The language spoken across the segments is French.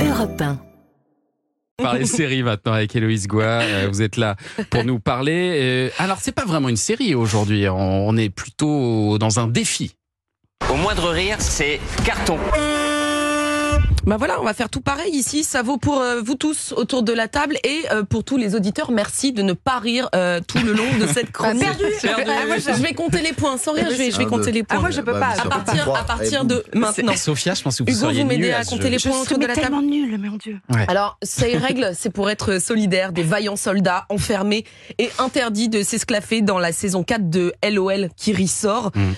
Europe 1. On va parler série maintenant avec Héloïse Goua. Euh, vous êtes là pour nous parler. Euh, alors, c'est pas vraiment une série aujourd'hui. On on est plutôt dans un défi. Au moindre rire, c'est carton. Bah voilà, on va faire tout pareil ici. Ça vaut pour euh, vous tous autour de la table et euh, pour tous les auditeurs. Merci de ne pas rire euh, tout le long de cette chronique. Perdu. Ah, moi, je je vais compter les points. Sans rire, je vais, je vais compter les points. Ah, moi, je peux Bah, pas. à partir, à partir de maintenant. Sophia, je pense que vous Hugo, vous m'aidez à compter les Je points autour de la table. tellement nulle, mon Dieu. Alors, ces règles, c'est pour être solidaire des vaillants soldats enfermés et interdits de s'esclaffer dans la saison 4 de LOL qui ressort. Mm.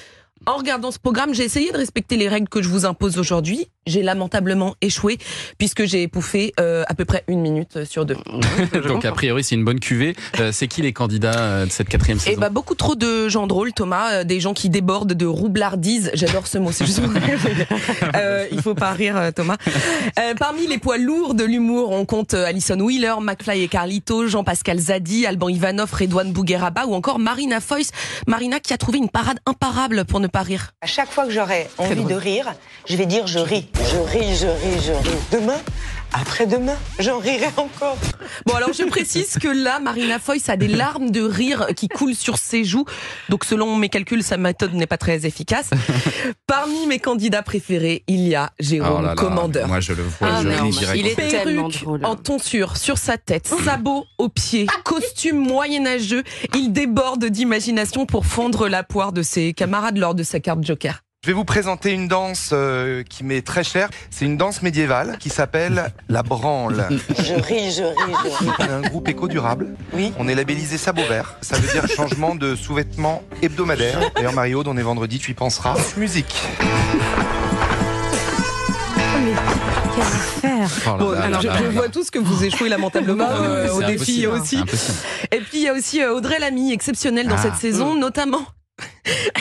En regardant ce programme, j'ai essayé de respecter les règles que je vous impose aujourd'hui. J'ai lamentablement échoué puisque j'ai épouffé euh, à peu près une minute sur deux. Donc, a priori, c'est une bonne cuvée. Euh, c'est qui les candidats euh, de cette quatrième Et saison bah beaucoup trop de gens drôles, Thomas, euh, des gens qui débordent de roublardise. J'adore ce mot, c'est juste. euh, il faut pas rire, Thomas. Euh, parmi les poids lourds de l'humour, on compte Alison Wheeler, McFly et Carlito, Jean-Pascal Zadi, Alban Ivanov, Redouane Bougueraba ou encore Marina Foïs. Marina qui a trouvé une parade imparable pour ne pas rire. À chaque fois que j'aurai envie de rire, je vais dire je ris. Je ris, je ris, je ris. Demain, après-demain, j'en rirai encore. Bon alors je précise que là, Marina Foïs a des larmes de rire qui coulent sur ses joues. Donc selon mes calculs, sa méthode n'est pas très efficace. Parmi mes candidats préférés, il y a Jérôme Oh là là, Commandeur. Moi, je le vois, Ah je direct. il est tellement Perruque drôle. en tonsure sur sa tête, sabots aux pieds, costume moyenâgeux. Il déborde d'imagination pour fondre la poire de ses camarades lors de sa carte Joker. Je vais vous présenter une danse euh, qui m'est très chère. C'est une danse médiévale qui s'appelle la branle. Je ris, je ris, je ris. On est un groupe éco-durable. Oui. On est labellisé Sabot Vert. Ça veut dire changement de sous-vêtements hebdomadaire. D'ailleurs, Mario, on est vendredi, tu y penseras. Musique. Oh là Bon, là alors, je, là je là. vois tous que vous échouez lamentablement Ah euh, au défi impossible, aussi. Et puis il y a aussi euh, Audrey Lamy, exceptionnelle dans Ah. cette saison, notamment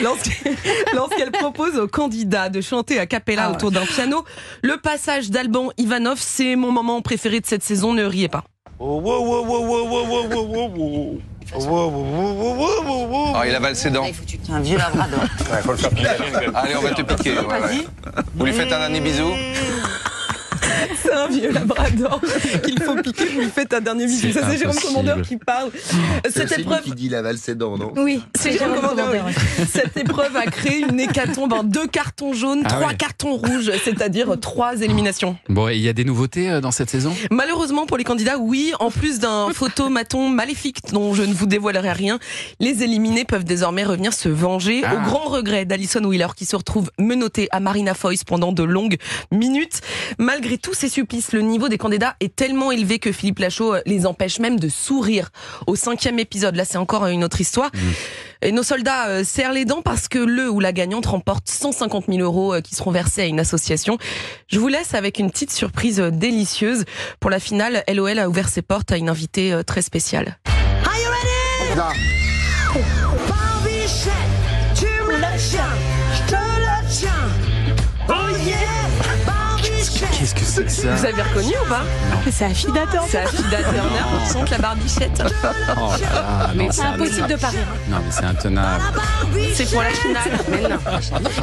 Lorsqu'elle propose aux candidats de chanter à cappella ah ouais. autour d'un piano, le passage d'Alban Ivanov, c'est mon moment préféré de cette saison, ne riez pas. Ah, il avale ses dents. Tu un vieux labrador. Allez, on va te piquer. Vous lui faites un dernier bisou c'est un vieux labrador qu'il faut piquer, vous lui faites un dernier bisou. C'est Ça c'est Jérôme. Commandeur qui parle. C'est Cette épreuve qui dit il avale ses dents, non Oui, C'est Jérôme Commandeur. Cette épreuve a créé une hécatombe, en deux cartons jaunes, Ah trois ouais. cartons rouges, c'est-à-dire trois éliminations. Bon, et il y a des nouveautés euh, dans cette saison? Malheureusement pour les candidats, oui, en plus d'un photomaton maléfique dont je ne vous dévoilerai rien, les éliminés peuvent désormais revenir se venger Ah. au grand regret d'Alison Wheeler qui se retrouve menottée à Marina Foïs pendant de longues minutes. Malgré tous ces supplices, le niveau des candidats est tellement élevé que Philippe Lachaud euh, les empêche même de sourire au cinquième épisode. Là, c'est encore une autre histoire. Et nos soldats euh, serrent les dents parce que le ou la gagnante remporte 150 000 euros euh, qui seront versés à une association. Je vous laisse avec une petite surprise euh, délicieuse. Pour la finale, LOL a ouvert ses portes à une invitée euh, très spéciale. Ça Vous avez reconnu ou pas c'est affidateur. C'est Afida Turner qui chante la barbichette. Oh là là, non, C'est impossible de pas rire. Non, mais c'est intenable. C'est pour la finale. Mais non.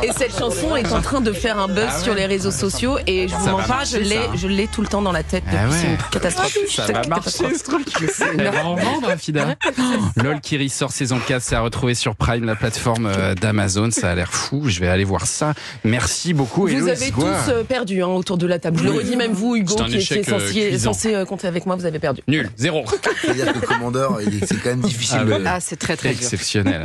Et cette chanson est en train de faire un buzz Ah ouais. sur les réseaux sociaux et je vous mens pas, marcher, je l'ai, ça, hein. je l'ai tout le temps dans la tête Ah depuis. ouais. C'est une catastrophe. Ça C'est va marcher catastrophe. ce truc. Elle va en vendre, Afida. LOL qui ressort saison 4, c'est à retrouver sur Prime, la plateforme euh, d'Amazon. Ça a l'air fou. Je vais aller voir ça. Merci beaucoup, Vous Héloïse avez tous euh, perdu hein, autour de la table. Je le Redis, même vous, Hugo, qui étiez euh, censé, censé euh, compter avec moi, vous avez perdu. Nul, zéro. C'est-à-dire que le commandeur, il est- c'est quand même difficile. Ah ouais. Ah, c'est très très dur. Exceptionnel.